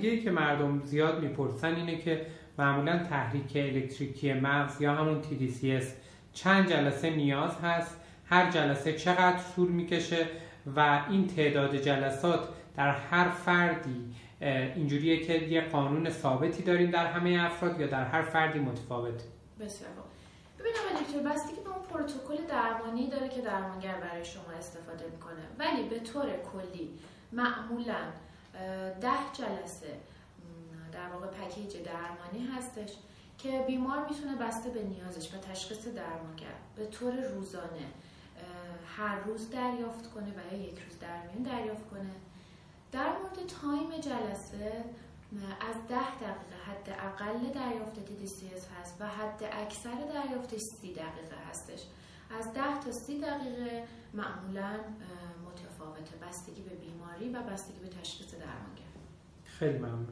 دیگه که مردم زیاد می‌پرسن اینه که معمولا تحریک الکتریکی مغز یا همون TDCS چند جلسه نیاز هست هر جلسه چقدر طول می‌کشه و این تعداد جلسات در هر فردی اینجوریه که یه قانون ثابتی داریم در همه افراد یا در هر فردی متفاوت بسیار ببینم دکتر که به اون پروتکل درمانی داره که درمانگر برای شما استفاده می‌کنه ولی به طور کلی معمولا ده جلسه در واقع پکیج درمانی هستش که بیمار می‌تونه بسته به نیازش و تشخیص درمانگر به طور روزانه هر روز دریافت کنه و یا یک روز در میان دریافت کنه. در مورد تایم جلسه از ده دقیقه حد اقل دریافت TDCS هست و حد اکثر دریافتش سی دقیقه هستش. از ده تا سی دقیقه معمولا متفاوته. بستگی به بیماری و بستگی به تشخیص درمانگر. خیلی ممنون.